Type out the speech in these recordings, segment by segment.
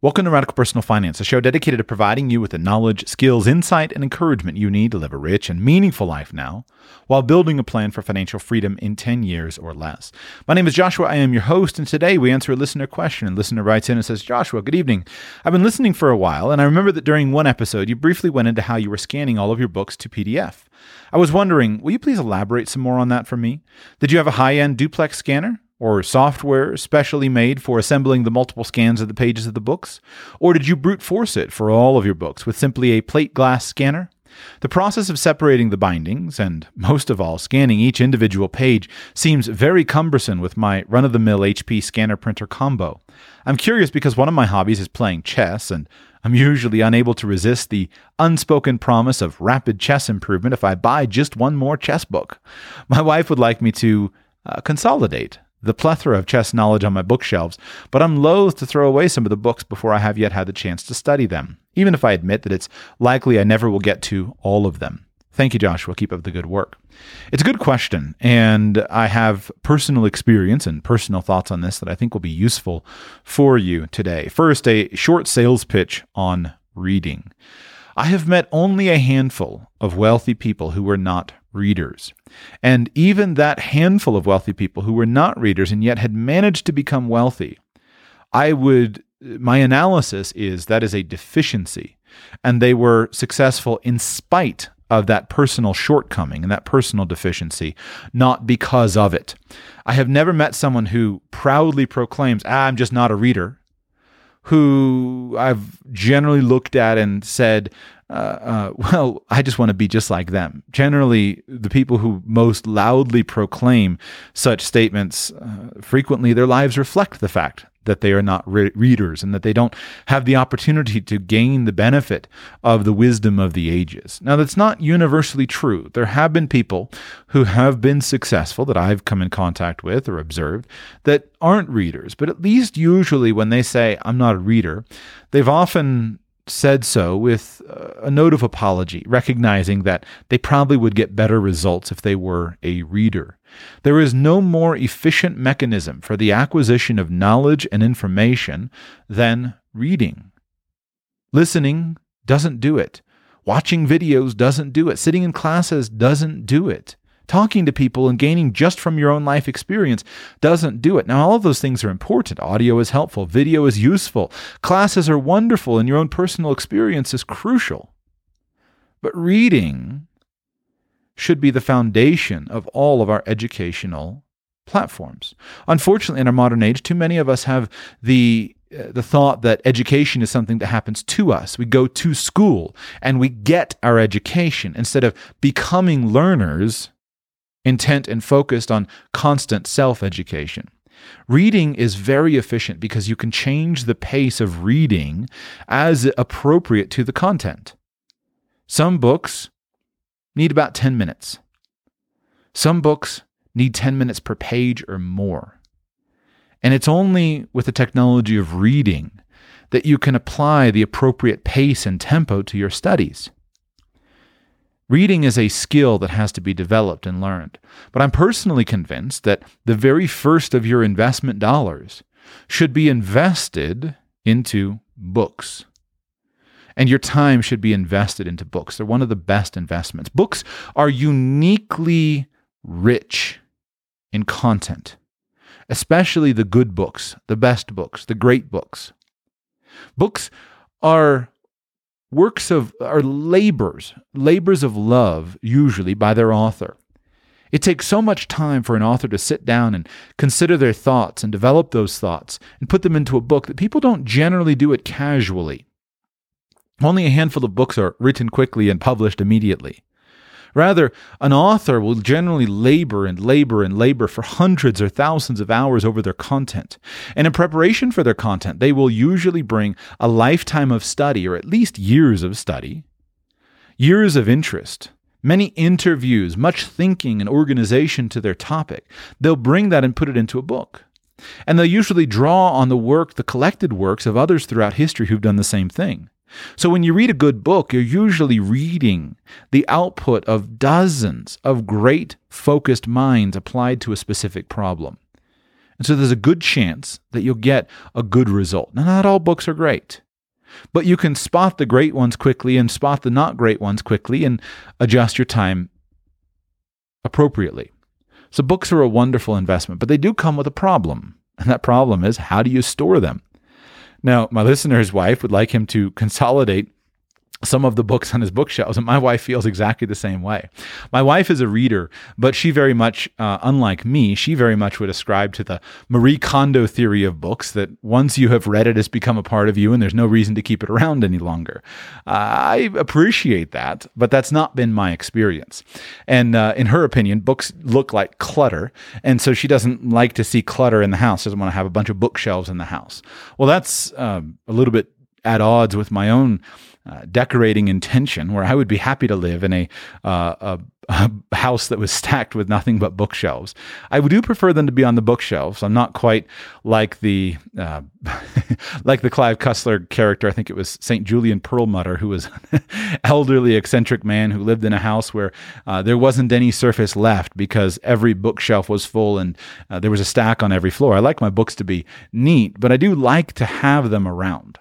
Welcome to Radical Personal Finance, a show dedicated to providing you with the knowledge, skills, insight, and encouragement you need to live a rich and meaningful life now while building a plan for financial freedom in 10 years or less. My name is Joshua. I am your host, and today we answer a listener question. And listener writes in and says, Joshua, good evening. I've been listening for a while, and I remember that during one episode you briefly went into how you were scanning all of your books to PDF. I was wondering, will you please elaborate some more on that for me? Did you have a high end duplex scanner? Or software specially made for assembling the multiple scans of the pages of the books? Or did you brute force it for all of your books with simply a plate glass scanner? The process of separating the bindings, and most of all, scanning each individual page, seems very cumbersome with my run of the mill HP scanner printer combo. I'm curious because one of my hobbies is playing chess, and I'm usually unable to resist the unspoken promise of rapid chess improvement if I buy just one more chess book. My wife would like me to uh, consolidate the plethora of chess knowledge on my bookshelves, but I'm loath to throw away some of the books before I have yet had the chance to study them, even if I admit that it's likely I never will get to all of them. Thank you, Joshua. Keep up the good work. It's a good question, and I have personal experience and personal thoughts on this that I think will be useful for you today. First, a short sales pitch on reading. I have met only a handful of wealthy people who were not readers. And even that handful of wealthy people who were not readers and yet had managed to become wealthy, I would, my analysis is that is a deficiency. And they were successful in spite of that personal shortcoming and that personal deficiency, not because of it. I have never met someone who proudly proclaims, ah, I'm just not a reader, who I've generally looked at and said, uh, uh, well, I just want to be just like them. Generally, the people who most loudly proclaim such statements, uh, frequently their lives reflect the fact that they are not re- readers and that they don't have the opportunity to gain the benefit of the wisdom of the ages. Now, that's not universally true. There have been people who have been successful that I've come in contact with or observed that aren't readers, but at least usually when they say, I'm not a reader, they've often said so with uh, a note of apology, recognizing that they probably would get better results if they were a reader. There is no more efficient mechanism for the acquisition of knowledge and information than reading. Listening doesn't do it. Watching videos doesn't do it. Sitting in classes doesn't do it. Talking to people and gaining just from your own life experience doesn't do it. Now, all of those things are important. Audio is helpful, video is useful, classes are wonderful, and your own personal experience is crucial. But reading should be the foundation of all of our educational platforms. Unfortunately, in our modern age, too many of us have the uh, the thought that education is something that happens to us. We go to school and we get our education instead of becoming learners intent and focused on constant self education. Reading is very efficient because you can change the pace of reading as appropriate to the content. Some books need about 10 minutes. Some books need 10 minutes per page or more. And it's only with the technology of reading that you can apply the appropriate pace and tempo to your studies. Reading is a skill that has to be developed and learned. But I'm personally convinced that the very first of your investment dollars should be invested into books. And your time should be invested into books. They're one of the best investments. Books are uniquely rich in content, especially the good books, the best books, the great books. Books are works of are labors, labors of love, usually by their author. It takes so much time for an author to sit down and consider their thoughts and develop those thoughts and put them into a book that people don't generally do it casually. Only a handful of books are written quickly and published immediately. Rather, an author will generally labor and labor and labor for hundreds or thousands of hours over their content. And in preparation for their content, they will usually bring a lifetime of study, or at least years of study, years of interest, many interviews, much thinking and organization to their topic. They'll bring that and put it into a book. And they'll usually draw on the work, the collected works of others throughout history who've done the same thing. So when you read a good book, you're usually reading the output of dozens of great focused minds applied to a specific problem. And so there's a good chance that you'll get a good result. Now, not all books are great, but you can spot the great ones quickly and spot the not great ones quickly and adjust your time appropriately. So books are a wonderful investment, but they do come with a problem. And that problem is how do you store them? Now, my listener's wife would like him to consolidate some of the books on his bookshelves, and my wife feels exactly the same way. My wife is a reader, but she very much, uh, unlike me, she very much would ascribe to the Marie Kondo theory of books that once you have read it, it's become a part of you, and there's no reason to keep it around any longer. Uh, I appreciate that, but that's not been my experience. And uh, in her opinion, books look like clutter, and so she doesn't like to see clutter in the house. Doesn't want to have a bunch of bookshelves in the house. Well, that's um, a little bit at odds with my own uh, decorating intention, where I would be happy to live in a, uh, a, a, house that was stacked with nothing but bookshelves. I do prefer them to be on the bookshelves. I'm not quite like the uh, like the Clive Cussler character. I think it was Saint Julien Perlmutter, who was an elderly, eccentric man who lived in a house where uh, there wasn't any surface left because every bookshelf was full and uh, there was a stack on every floor. I like my books to be neat, but I do like to have them around.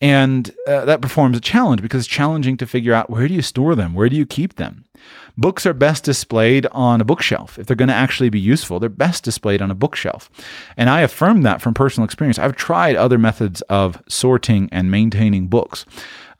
And uh, that performs a challenge because it's challenging to figure out where do you store them? Where do you keep them? Books are best displayed on a bookshelf. If they're going to actually be useful, they're best displayed on a bookshelf. And I affirm that from personal experience. I've tried other methods of sorting and maintaining books.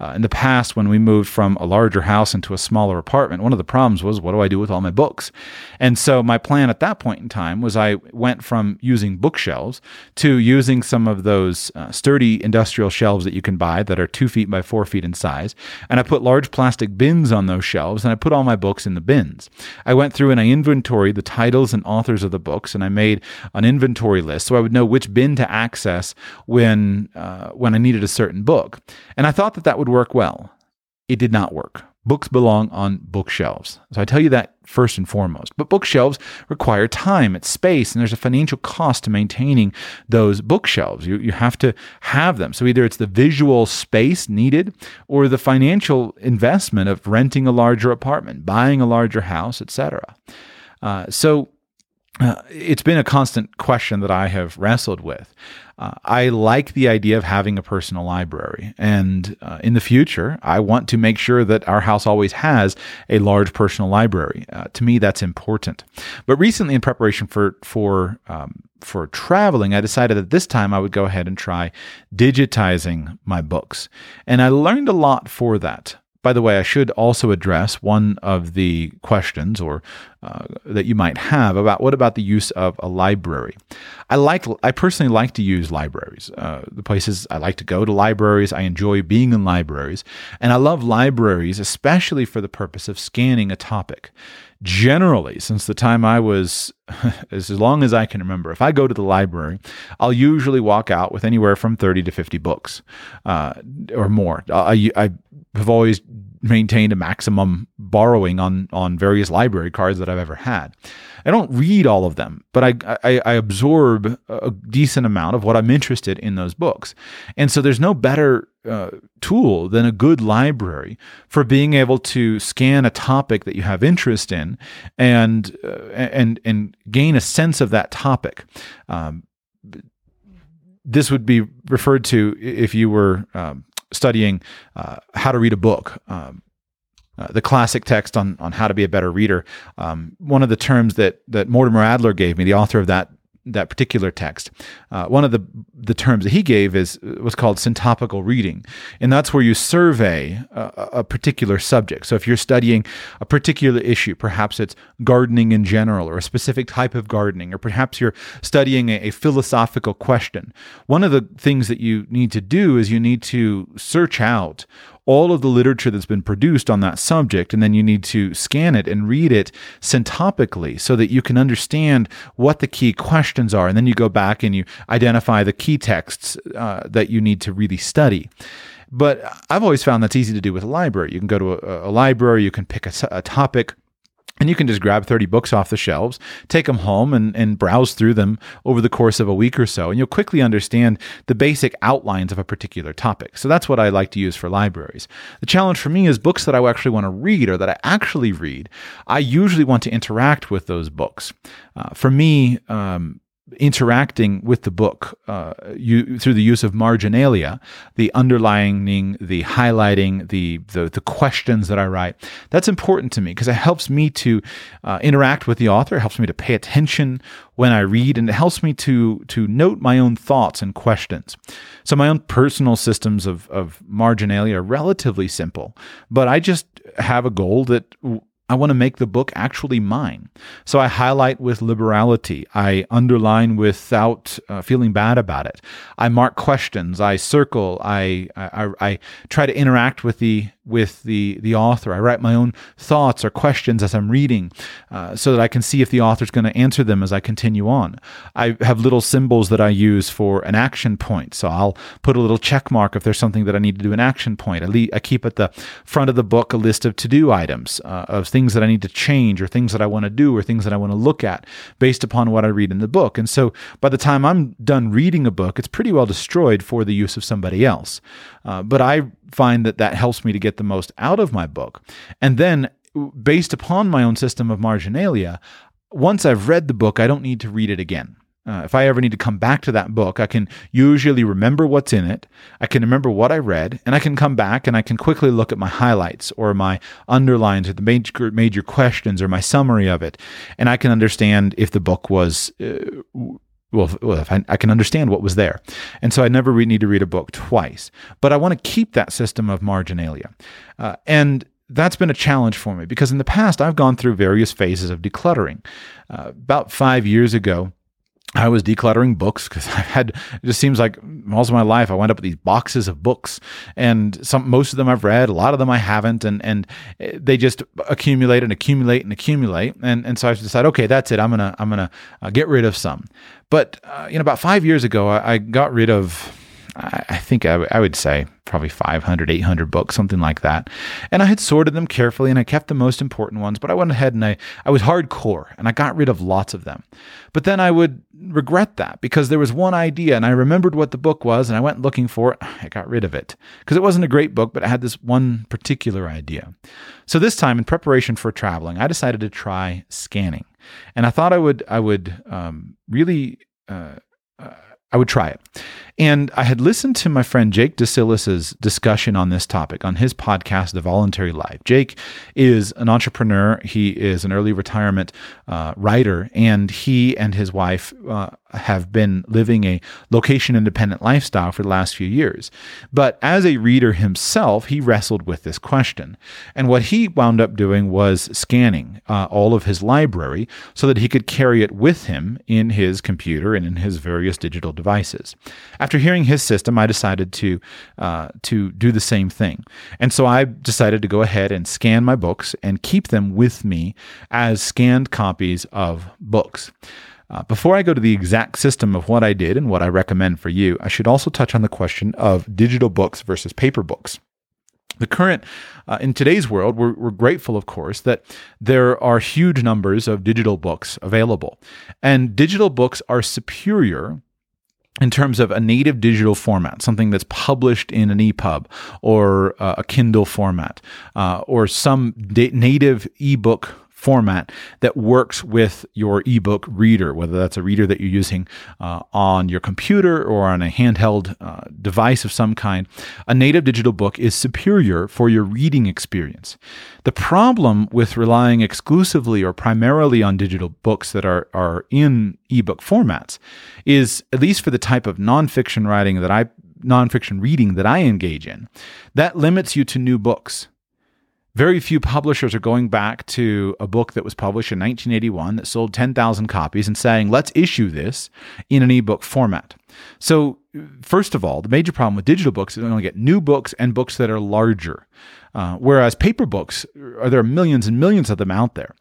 Uh, in the past, when we moved from a larger house into a smaller apartment, one of the problems was what do I do with all my books? And so my plan at that point in time was I went from using bookshelves to using some of those uh, sturdy industrial shelves that you can buy that are two feet by four feet in size. And I put large plastic bins on those shelves and I put all my books in the bins. I went through and I inventoried the titles and authors of the books and I made an inventory list so I would know which bin to access when, uh, when I needed a certain book. And I thought that that would would work well. It did not work. Books belong on bookshelves. So I tell you that first and foremost. But bookshelves require time, it's space, and there's a financial cost to maintaining those bookshelves. You, you have to have them. So either it's the visual space needed or the financial investment of renting a larger apartment, buying a larger house, etc. Uh, so uh, it's been a constant question that I have wrestled with. Uh, I like the idea of having a personal library. And uh, in the future, I want to make sure that our house always has a large personal library. Uh, to me, that's important. But recently, in preparation for, for, um, for traveling, I decided that this time I would go ahead and try digitizing my books. And I learned a lot for that. By the way, I should also address one of the questions or uh, that you might have about what about the use of a library. I like I personally like to use libraries. Uh, the places I like to go to libraries. I enjoy being in libraries, and I love libraries especially for the purpose of scanning a topic. Generally, since the time I was as long as I can remember, if I go to the library, I'll usually walk out with anywhere from 30 to 50 books uh, or more. I, I have always maintained a maximum borrowing on on various library cards that I've ever had. I don't read all of them, but I, I, I absorb a decent amount of what I'm interested in those books. And so there's no better uh, tool than a good library for being able to scan a topic that you have interest in and uh, and and gain a sense of that topic. Um, this would be referred to if you were um, studying uh, how to read a book. Um, uh, the classic text on on how to be a better reader. Um, one of the terms that that Mortimer Adler gave me, the author of that that particular text. Uh, one of the the terms that he gave is was called syntopical reading, and that's where you survey a, a, particular subject. So if you're studying a particular issue, perhaps it's gardening in general, or a specific type of gardening, or perhaps you're studying a, a philosophical question. One of the things that you need to do is you need to search out all of the literature that's been produced on that subject, and then you need to scan it and read it syntopically so that you can understand what the key questions are. And then you go back and you identify the key texts uh, that you need to really study. But I've always found that's easy to do with a library. You can go to a, a library, you can pick a, a topic and you can just grab 30 books off the shelves, take them home, and, and browse through them over the course of a week or so. And you'll quickly understand the basic outlines of a particular topic. So that's what I like to use for libraries. The challenge for me is books that I actually want to read or that I actually read. I usually want to interact with those books. Uh, for me, um, interacting with the book uh, you, through the use of marginalia, the underlining, the highlighting, the, the, the questions that I write. That's important to me because it helps me to uh, interact with the author. It helps me to pay attention when I read, and it helps me to to note my own thoughts and questions. So my own personal systems of of marginalia are relatively simple, but I just have a goal that I want to make the book actually mine. So I highlight with liberality. I underline without uh, feeling bad about it. I mark questions. I circle. I, I, I try to interact with the with the the author. I write my own thoughts or questions as I'm reading, uh, so that I can see if the author's going to answer them as I continue on. I have little symbols that I use for an action point. So I'll put a little check mark if there's something that I need to do an action point. I, le- I keep at the front of the book a list of to do items uh, of things that I need to change or things that I want to do or things that I want to look at based upon what I read in the book. And so by the time I'm done reading a book, it's pretty well destroyed for the use of somebody else. Uh, but I find that that helps me to get the most out of my book. And then, based upon my own system of marginalia, once I've read the book, I don't need to read it again. Uh, if I ever need to come back to that book, I can usually remember what's in it. I can remember what I read, and I can come back and I can quickly look at my highlights or my underlines or the major major questions or my summary of it, and I can understand if the book was uh, well, if I, I, can understand what was there. And so I never re- need to read a book twice. But I want to keep that system of marginalia. Uh, and that's been a challenge for me because in the past I've gone through various phases of decluttering. Uh, about five years ago, I was decluttering books because I had it just seems like most of my life I wind up with these boxes of books and some most of them I've read, a lot of them I haven't, and and they just accumulate and accumulate and accumulate, and and so I decided, okay, that's it. I'm gonna I'm gonna uh, get rid of some. But uh, you know, about five years ago, I, I got rid of I think I, w- I would say probably 500, 800 books, something like that. And I had sorted them carefully and I kept the most important ones, but I went ahead and I, I was hardcore and I got rid of lots of them. But then I would regret that because there was one idea and I remembered what the book was and I went looking for it. I got rid of it because it wasn't a great book, but it had this one particular idea. So this time in preparation for traveling, I decided to try scanning. And I thought I would, I would um, really, uh, uh, I would try it. And I had listened to my friend Jake Desyllas's discussion on this topic on his podcast, The Voluntary Life. Jake is an entrepreneur. He is an early retirement uh, writer, and he and his wife uh, have been living a location independent lifestyle for the last few years. But as a reader himself, he wrestled with this question. And what he wound up doing was scanning uh, all of his library so that he could carry it with him in his computer and in his various digital devices. After hearing his system, I decided to uh, to do the same thing, and so I decided to go ahead and scan my books and keep them with me as scanned copies of books. Uh, before I go to the exact system of what I did and what I recommend for you, I should also touch on the question of digital books versus paper books. The current, uh, in today's world, we're, we're, grateful, of course, that there are huge numbers of digital books available. And digital books are superior in terms of a native digital format, something that's published in an EPUB or uh, a Kindle format, uh, or some native ebook format that works with your ebook reader, whether that's a reader that you're using uh, on your computer or on a handheld uh, device of some kind, a native digital book is superior for your reading experience. The problem with relying exclusively or primarily on digital books that are, are in ebook formats is, at least for the type of nonfiction writing that I nonfiction reading that I engage in, that limits you to new books. Very few publishers are going back to a book that was published in 1981 that sold 10,000 copies and saying, let's issue this in an ebook format. So first of all, the major problem with digital books is you only get new books and books that are larger. Uh, whereas paper books, are, there are millions and millions of them out there.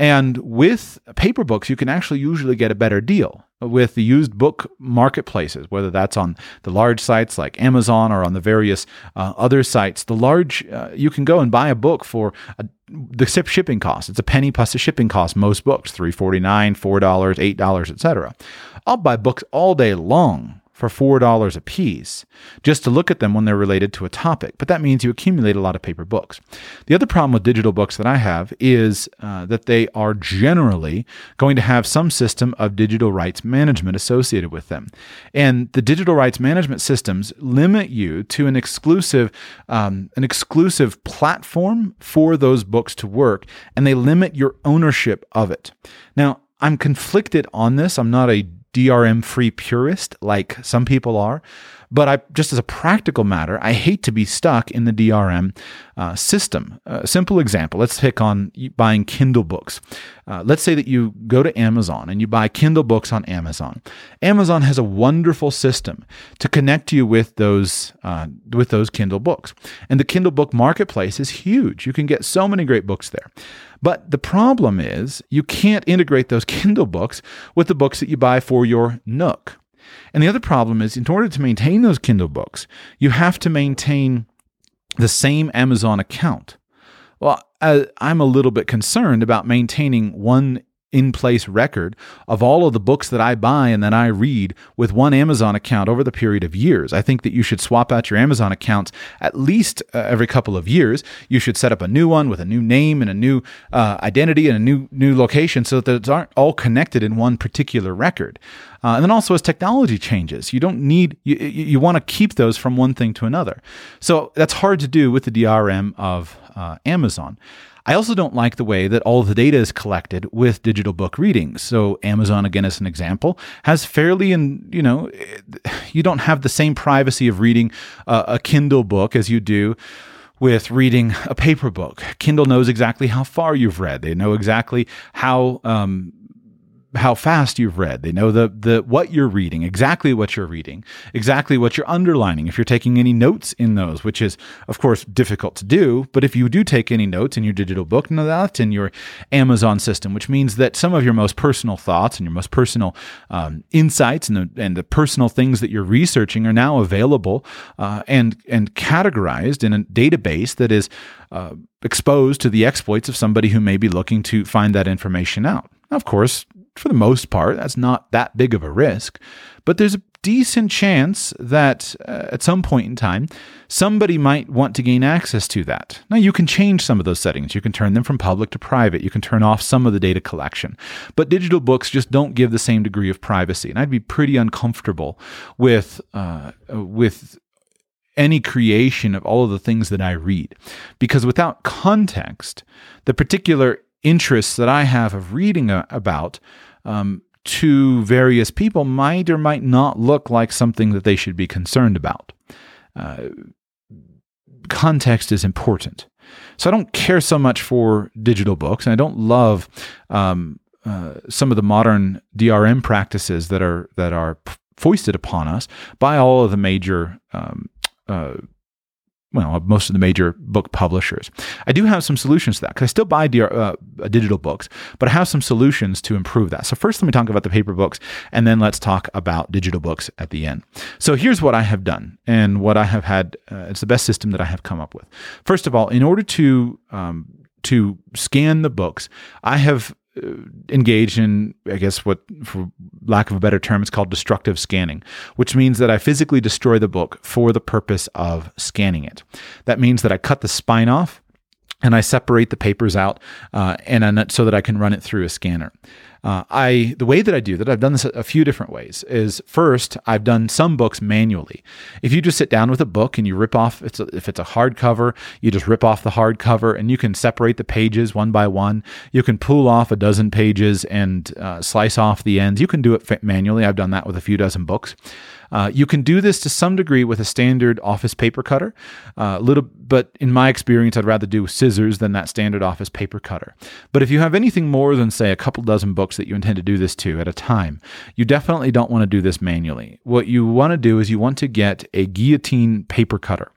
And with paper books, you can actually usually get a better deal with the used book marketplaces, whether that's on the large sites like Amazon or on the various uh, other sites. The large, uh, you can go and buy a book for a, the shipping cost. It's a penny plus the shipping cost. Most books, three forty nine, four dollars, eight dollars, etc. I'll buy books all day long for $4 a piece just to look at them when they're related to a topic. But that means you accumulate a lot of paper books. The other problem with digital books that I have is uh, that they are generally going to have some system of digital rights management associated with them. And the digital rights management systems limit you to an exclusive, um, an exclusive platform for those books to work, and they limit your ownership of it. Now, I'm conflicted on this. I'm not a DRM free purist like some people are. But I, just as a practical matter, I hate to be stuck in the DRM uh, system. A simple example let's pick on buying Kindle books. Uh, let's say that you go to Amazon and you buy Kindle books on Amazon. Amazon has a wonderful system to connect you with those uh, with those Kindle books, and the Kindle book marketplace is huge. You can get so many great books there. But the problem is you can't integrate those Kindle books with the books that you buy for your Nook. And the other problem is, in order to maintain those Kindle books, you have to maintain the same Amazon account. Well, I'm a little bit concerned about maintaining one in place record of all of the books that I buy and that I read with one Amazon account over the period of years. I think that you should swap out your Amazon accounts at least uh, every couple of years. You should set up a new one with a new name and a new uh, identity and a new new location so that they aren't all connected in one particular record. Uh, and then also as technology changes, you don't need you, you want to keep those from one thing to another. So that's hard to do with the DRM of uh, Amazon. I also don't like the way that all the data is collected with digital book readings. So Amazon, again, as an example, has fairly, and you know, you don't have the same privacy of reading uh, a Kindle book as you do with reading a paper book. Kindle knows exactly how far you've read. They know exactly how um, how fast you've read. They know the the what you're reading, exactly what you're reading, exactly what you're underlining. If you're taking any notes in those, which is of course difficult to do, but if you do take any notes in your digital book, now that's in your Amazon system, which means that some of your most personal thoughts and your most personal um, insights and the and the personal things that you're researching are now available uh, and and categorized in a database that is uh, exposed to the exploits of somebody who may be looking to find that information out. Of course, for the most part, that's not that big of a risk. But there's a decent chance that uh, at some point in time, somebody might want to gain access to that. Now, you can change some of those settings. You can turn them from public to private. You can turn off some of the data collection. But digital books just don't give the same degree of privacy. And I'd be pretty uncomfortable with, uh, with any creation of all of the things that I read. Because without context, the particular interests that I have of reading about um, to various people might or might not look like something that they should be concerned about. Uh, context is important. So I don't care so much for digital books, and I don't love um, uh, some of the modern DRM practices that are that are foisted upon us by all of the major um, uh, well, most of the major book publishers. I do have some solutions to that because I still buy DR, uh, digital books, but I have some solutions to improve that. So, first, let me talk about the paper books, and then let's talk about digital books at the end. So, here's what I have done and what I have had. Uh, it's the best system that I have come up with. First of all, in order to um, to scan the books, I have engage in, I guess, what, for lack of a better term, it's called destructive scanning, which means that I physically destroy the book for the purpose of scanning it. That means that I cut the spine off and I separate the papers out, uh, and so that I can run it through a scanner. Uh, I the way that I do that, I've done this a few different ways. Is first, I've done some books manually. If you just sit down with a book and you rip off, it's a, if it's a hardcover, you just rip off the hardcover and you can separate the pages one by one. You can pull off a dozen pages and uh, slice off the ends. You can do it manually. I've done that with a few dozen books. Uh, you can do this to some degree with a standard office paper cutter. Uh, little, but in my experience, I'd rather do scissors than that standard office paper cutter. But if you have anything more than say a couple dozen books that you intend to do this to at a time, you definitely don't want to do this manually. What you want to do is you want to get a guillotine paper cutter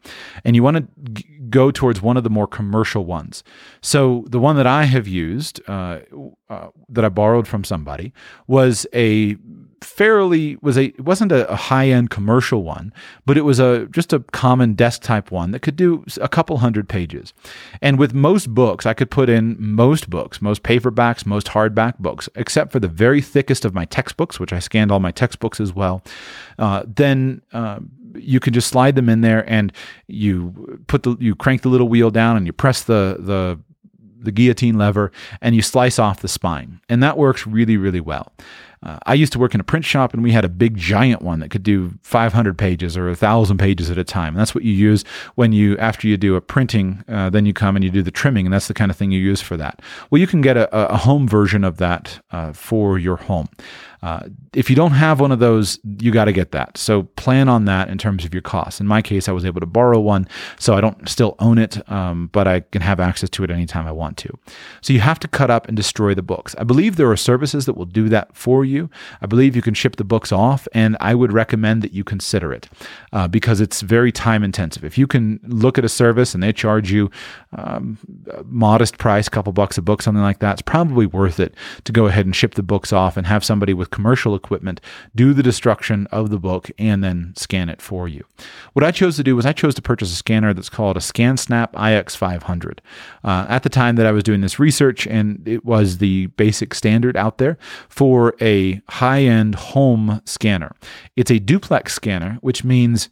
and you want to g- go towards one of the more commercial ones. So the one that I have used, uh, uh, that I borrowed from somebody, was a fairly was a it wasn't a, a high end commercial one, but it was a just a common desk type one that could do a couple hundred pages. And with most books, I could put in most books, most paperbacks, most hardback books, except for the very thickest of my textbooks, which I scanned all my textbooks as well. Uh, then. Uh, you can just slide them in there and you put the you crank the little wheel down and you press the the the guillotine lever and you slice off the spine and that works really really well uh, I used to work in a print shop and we had a big giant one that could do 500 pages or 1,000 pages at a time. And that's what you use when you, after you do a printing, uh, then you come and you do the trimming. And that's the kind of thing you use for that. Well, you can get a, a home version of that uh, for your home. Uh, if you don't have one of those, you got to get that. So plan on that in terms of your costs. In my case, I was able to borrow one, so I don't still own it, um, but I can have access to it anytime I want to. So you have to cut up and destroy the books. I believe there are services that will do that for you. I believe you can ship the books off, and I would recommend that you consider it uh, because it's very time intensive. If you can look at a service and they charge you um, a modest price, couple bucks a book, something like that, it's probably worth it to go ahead and ship the books off and have somebody with commercial equipment do the destruction of the book and then scan it for you. What I chose to do was I chose to purchase a scanner that's called a ScanSnap IX500. Uh, at the time that I was doing this research, and it was the basic standard out there for a high end home scanner. It's a duplex scanner, which means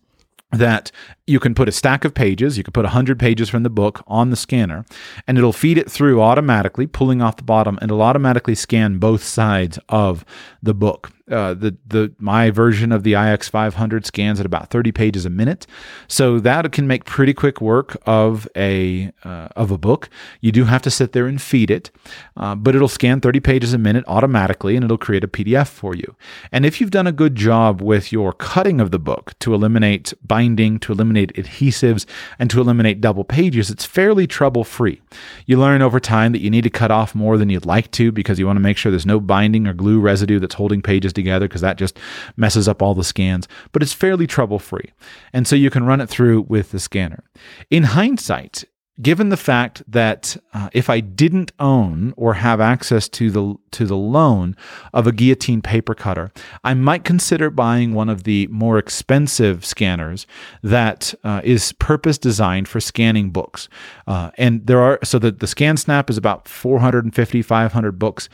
that you can put a stack of pages, you can put 100 pages from the book on the scanner, and it'll feed it through automatically, pulling off the bottom, and it'll automatically scan both sides of the book. Uh, the the my version of the IX500 scans at about 30 pages a minute, so that can make pretty quick work of a uh, of a book. You do have to sit there and feed it, uh, but it'll scan 30 pages a minute automatically, and it'll create a PDF for you. And if you've done a good job with your cutting of the book to eliminate binding, to eliminate adhesives, and to eliminate double pages, it's fairly trouble free. You learn over time that you need to cut off more than you'd like to because you want to make sure there's no binding or glue residue that's holding pages together because that just messes up all the scans, but it's fairly trouble free. And so you can run it through with the scanner. In hindsight, given the fact that uh, if I didn't own or have access to the to the loan of a guillotine paper cutter, I might consider buying one of the more expensive scanners that uh, is purpose designed for scanning books. Uh, and there are so that the ScanSnap is about 450 500 books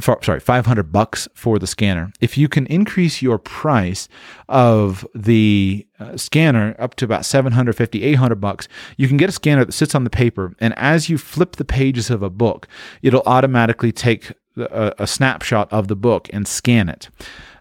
sorry 500 bucks for the scanner. If you can increase your price of the uh, scanner up to about 750 800 bucks you can get a scanner that sits on the paper and as you flip the pages of a book it'll automatically take a, a snapshot of the book and scan it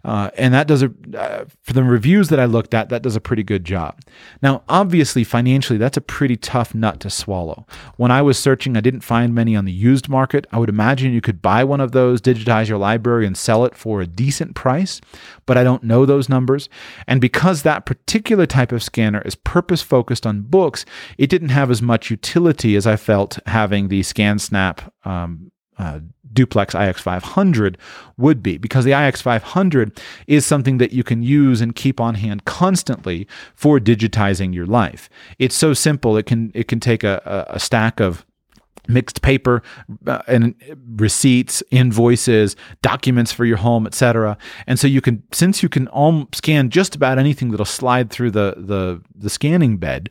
uh, and that does a uh, for the reviews that I looked at, that does a pretty good job. Now, obviously, financially, that's a pretty tough nut to swallow. When I was searching, I didn't find many on the used market. I would imagine you could buy one of those, digitize your library, and sell it for a decent price, but I don't know those numbers. And because that particular type of scanner is purpose focused on books, it didn't have as much utility as I felt having the ScanSnap um, uh, duplex IX500 would be because the IX500 is something that you can use and keep on hand constantly for digitizing your life. It's so simple. It can it can take a, a stack of mixed paper uh, and receipts invoices documents for your home etc and so you can since you can all scan just about anything that'll slide through the the the scanning bed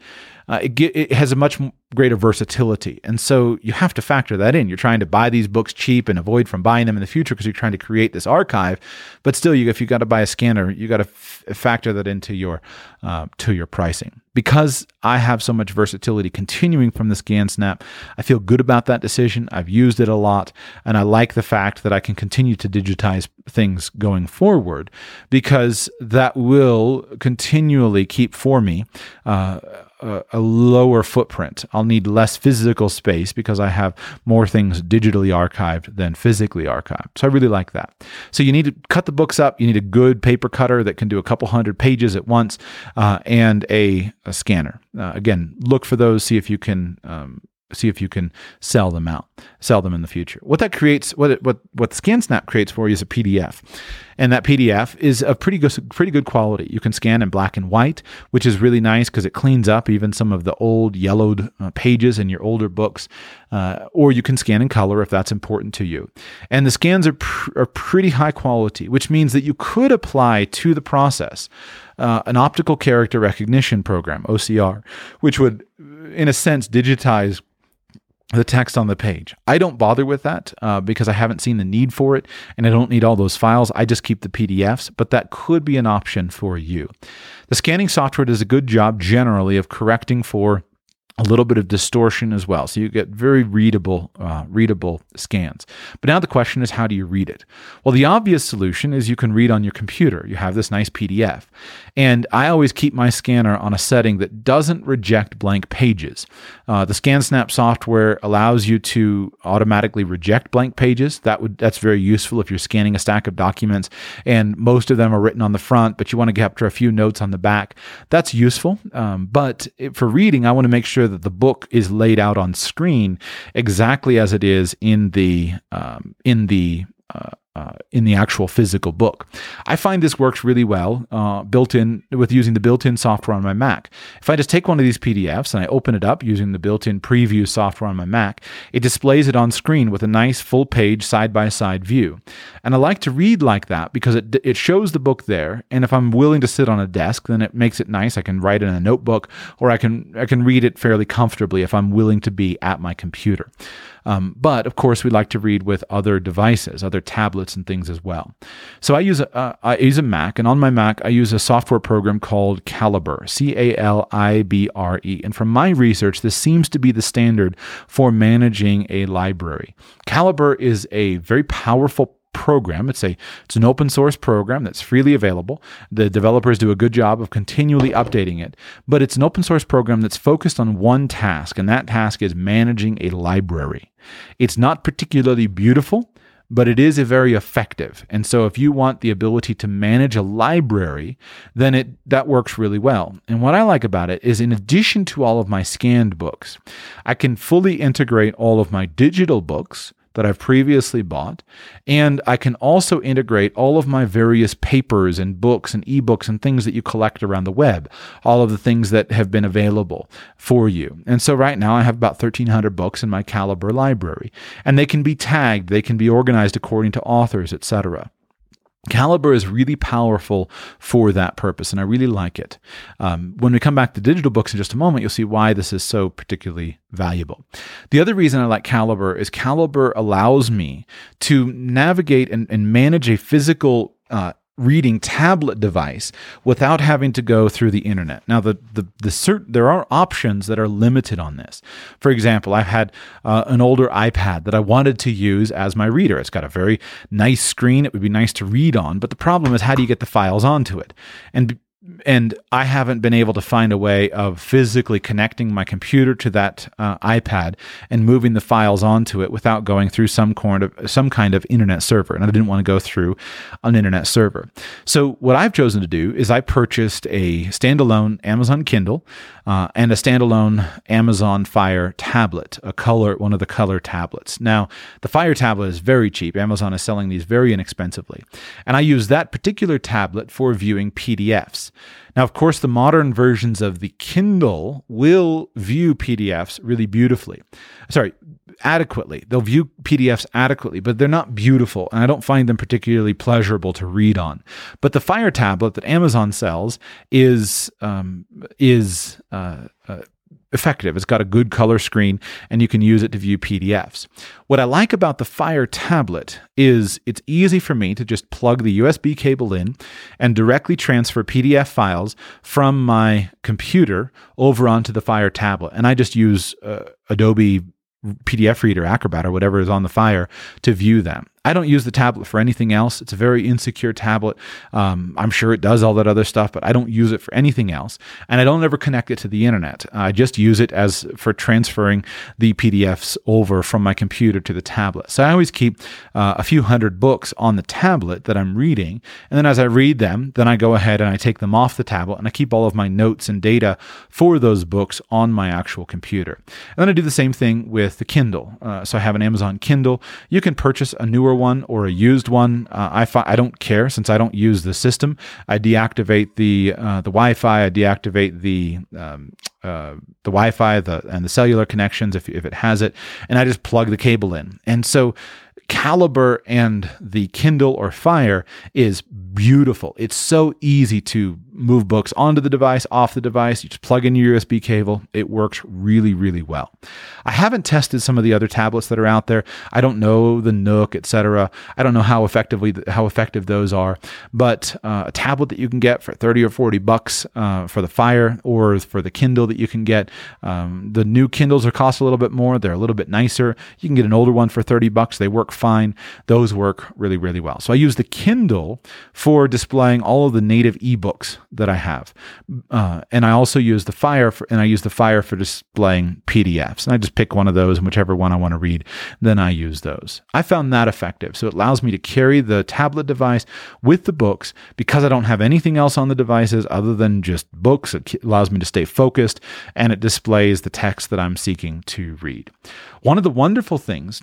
uh, it, get, it has a much greater versatility. And so you have to factor that in. You're trying to buy these books cheap and avoid from buying them in the future because you're trying to create this archive. But still, you, if you've got to buy a scanner, you've got to f- factor that into your uh, to your pricing. Because I have so much versatility continuing from the ScanSnap, I feel good about that decision. I've used it a lot, and I like the fact that I can continue to digitize things going forward because that will continually keep for me. Uh, a, lower footprint. I'll need less physical space because I have more things digitally archived than physically archived. So I really like that. So you need to cut the books up. You need a good paper cutter that can do a couple hundred pages at once uh, and a, a scanner. Uh, again, look for those, see if you can um, see if you can sell them out, sell them in the future. What that creates, what it, what what ScanSnap creates for you is a PDF, and that PDF is a pretty good pretty good quality. You can scan in black and white, which is really nice because it cleans up even some of the old yellowed uh, pages in your older books, uh, or you can scan in color if that's important to you. And the scans are pr- are pretty high quality, which means that you could apply to the process uh, an optical character recognition program (OCR), which would, in a sense, digitize the text on the page. I don't bother with that uh, because I haven't seen the need for it and I don't need all those files. I just keep the PDFs, but that could be an option for you. The scanning software does a good job generally of correcting for a little bit of distortion as well. So you get very readable, uh, readable scans. But now the question is, how do you read it? Well, the obvious solution is you can read on your computer. You have this nice PDF. And I always keep my scanner on a setting that doesn't reject blank pages. Uh, the ScanSnap software allows you to automatically reject blank pages. That would that's very useful if you're scanning a stack of documents and most of them are written on the front, but you want to capture a few notes on the back. That's useful. Um, but for reading, I want to make sure that the book is laid out on screen exactly as it is in the um, in the uh, uh, in the actual physical book. I find this works really well uh, built in with using the built-in software on my Mac. If I just take one of these PDFs and I open it up using the built-in preview software on my Mac, it displays it on screen with a nice full-page side-by-side view. And I like to read like that because it it shows the book there, and if I'm willing to sit on a desk, then it makes it nice. I can write in a notebook, or I can I can read it fairly comfortably if I'm willing to be at my computer. Um, but of course, we like to read with other devices, other tablets and things as well. So I use a uh, I use a Mac, and on my Mac I use a software program called Calibre, C A L I B R E. And from my research, this seems to be the standard for managing a library. Calibre is a very powerful program. It's a it's an open source program that's freely available. The developers do a good job of continually updating it, but it's an open source program that's focused on one task, and that task is managing a library. It's not particularly beautiful, but it is a very effective. And so if you want the ability to manage a library, then it that works really well. And what I like about it is in addition to all of my scanned books, I can fully integrate all of my digital books that I've previously bought. And I can also integrate all of my various papers and books and ebooks and things that you collect around the web, all of the things that have been available for you. And so right now I have about 1,300 books in my Calibre library, and they can be tagged, they can be organized according to authors, etc. Calibre is really powerful for that purpose, and I really like it. Um, when we come back to digital books in just a moment, you'll see why this is so particularly valuable. The other reason I like Calibre is Calibre allows me to navigate and, and manage a physical uh, reading tablet device without having to go through the internet. Now, the the the cert, there are options that are limited on this. For example, I've had uh, an older iPad that I wanted to use as my reader. It's got a very nice screen. It would be nice to read on, but the problem is how do you get the files onto it? And and I haven't been able to find a way of physically connecting my computer to that uh, iPad and moving the files onto it without going through some kind of some kind of internet server. And I didn't want to go through an internet server. So what I've chosen to do is I purchased a standalone Amazon Kindle uh, and a standalone Amazon Fire tablet, a color one of the color tablets. Now the Fire tablet is very cheap. Amazon is selling these very inexpensively, and I use that particular tablet for viewing PDFs. Now, of course, the modern versions of the Kindle will view PDFs really beautifully. Sorry, adequately. They'll view PDFs adequately, but they're not beautiful, and I don't find them particularly pleasurable to read on. But the Fire tablet that Amazon sells is um, is uh, uh, effective. It's got a good color screen and you can use it to view PDFs. What I like about the Fire tablet is it's easy for me to just plug the USB cable in and directly transfer PDF files from my computer over onto the Fire tablet. And I just use uh, Adobe PDF Reader, Acrobat, or whatever is on the Fire to view them. I don't use the tablet for anything else. It's a very insecure tablet. Um, I'm sure it does all that other stuff, but I don't use it for anything else. And I don't ever connect it to the internet. I just use it as for transferring the PDFs over from my computer to the tablet. So I always keep uh, a few hundred books on the tablet that I'm reading. And then as I read them, then I go ahead and I take them off the tablet and I keep all of my notes and data for those books on my actual computer. And then I do the same thing with the Kindle. Uh, so I have an Amazon Kindle. You can purchase a newer one or a used one. Uh, I fi- I don't care since I don't use the system. I deactivate the uh, the Wi-Fi. I deactivate the um, uh, the Wi-Fi the and the cellular connections if if it has it, and I just plug the cable in. And so Calibre and the Kindle or Fire is beautiful. It's so easy to move books onto the device, off the device. You just plug in your USB cable. It works really, really well. I haven't tested some of the other tablets that are out there. I don't know the Nook, etc. I don't know how effectively how effective those are. But uh, a tablet that you can get for thirty or forty bucks uh, for the Fire, or for the Kindle that you can get. Um, the new Kindles are cost a little bit more. They're a little bit nicer. You can get an older one for thirty bucks. They work fine. Those work really, really well. So I use the Kindle for displaying all of the native ebooks that I have. Uh, and I also use the Fire for, and I use the Fire for displaying PDFs. And I just pick one of those and whichever one I want to read, then I use those. I found that effective. So it allows me to carry the tablet device with the books because I don't have anything else on the devices other than just books. It allows me to stay focused and it displays the text that I'm seeking to read. One of the wonderful things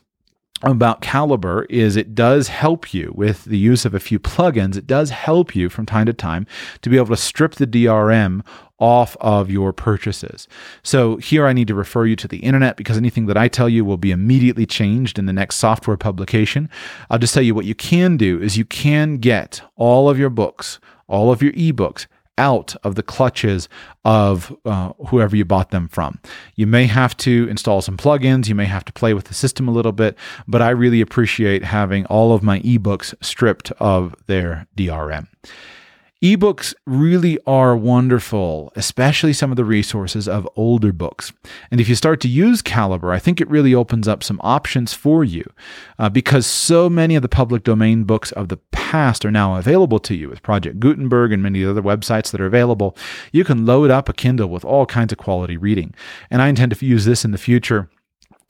about Calibre is it does help you with the use of a few plugins. It does help you from time to time to be able to strip the DRM off of your purchases. So here I need to refer you to the internet because anything that I tell you will be immediately changed in the next software publication. I'll just tell you what you can do is you can get all of your books, all of your ebooks out of the clutches of uh, whoever you bought them from. You may have to install some plugins, you may have to play with the system a little bit, but I really appreciate having all of my ebooks stripped of their DRM. Ebooks really are wonderful, especially some of the resources of older books. And if you start to use Calibre, I think it really opens up some options for you uh, because so many of the public domain books of the past are now available to you with Project Gutenberg and many other websites that are available. You can load up a Kindle with all kinds of quality reading. And I intend to use this in the future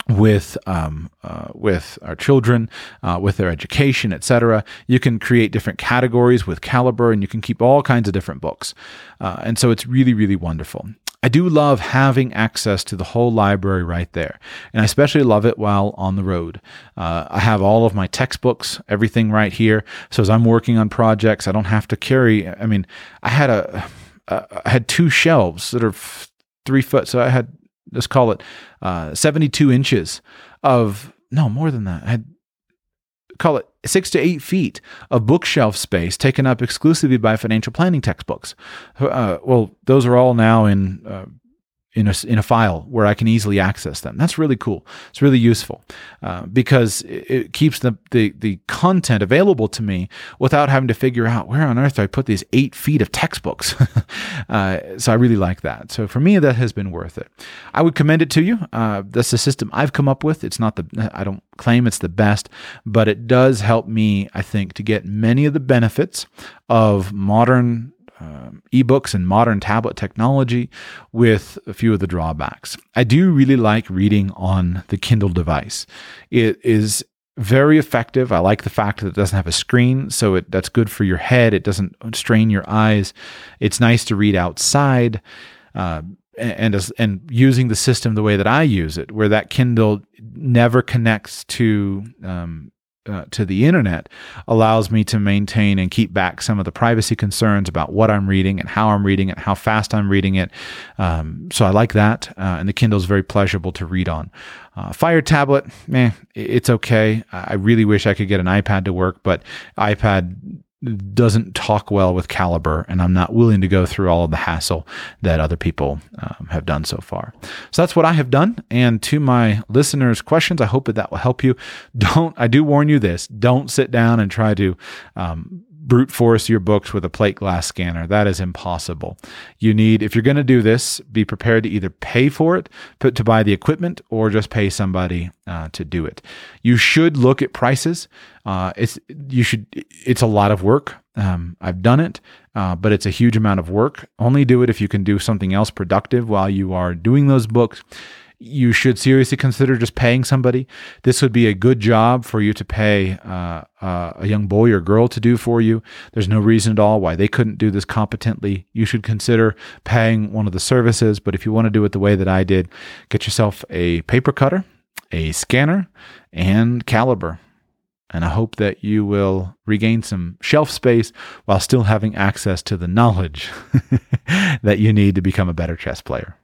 with um, uh, with our children, uh, with their education, etc. You can create different categories with Calibre, and you can keep all kinds of different books. Uh, and so it's really, really wonderful. I do love having access to the whole library right there, and I especially love it while on the road. Uh, I have all of my textbooks, everything right here. So as I'm working on projects, I don't have to carry. I mean, I had a I had two shelves that are three foot, so I had let's call it uh, 72 inches of no more than that. I call it six to eight feet of bookshelf space taken up exclusively by financial planning textbooks. Uh, well, those are all now in uh, in a, in a file where I can easily access them. That's really cool. It's really useful uh, because it, it, keeps the, the, the content available to me without having to figure out where on earth do I put these eight feet of textbooks. uh, so I really like that. So for me, that has been worth it. I would commend it to you. Uh, that's the system I've come up with. It's not the, I don't claim it's the best, but it does help me, I think, to get many of the benefits of modern um, ebooks and modern tablet technology with a few of the drawbacks. I do really like reading on the Kindle device. It is very effective. I like the fact that it doesn't have a screen, so it, that's good for your head. It doesn't strain your eyes. It's nice to read outside. Uh, and and, using the system the way that I use it, where that Kindle never connects to um, uh, to the internet allows me to maintain and keep back some of the privacy concerns about what I'm reading and how I'm reading it, how fast I'm reading it. Um, so I like that, uh, and the Kindle is very pleasurable to read on. Uh, Fire tablet, eh, it's okay. I really wish I could get an iPad to work, but iPad doesn't talk well with Calibre, and I'm not willing to go through all of the hassle that other people um, have done so far. So that's what I have done. And to my listeners' questions, I hope that that will help you. Don't I do warn you this: don't sit down and try to um, brute force your books with a plate glass scanner. That is impossible. You need, if you're going to do this, be prepared to either pay for it, put to buy the equipment, or just pay somebody uh, to do it. You should look at prices. Uh, it's you should. It's a lot of work. Um, I've done it, uh, but it's a huge amount of work. Only do it if you can do something else productive while you are doing those books you should seriously consider just paying somebody. This would be a good job for you to pay uh, uh, a young boy or girl to do for you. There's no reason at all why they couldn't do this competently. You should consider paying one of the services. But if you want to do it the way that I did, get yourself a paper cutter, a scanner, and Calibre. And I hope that you will regain some shelf space while still having access to the knowledge that you need to become a better chess player.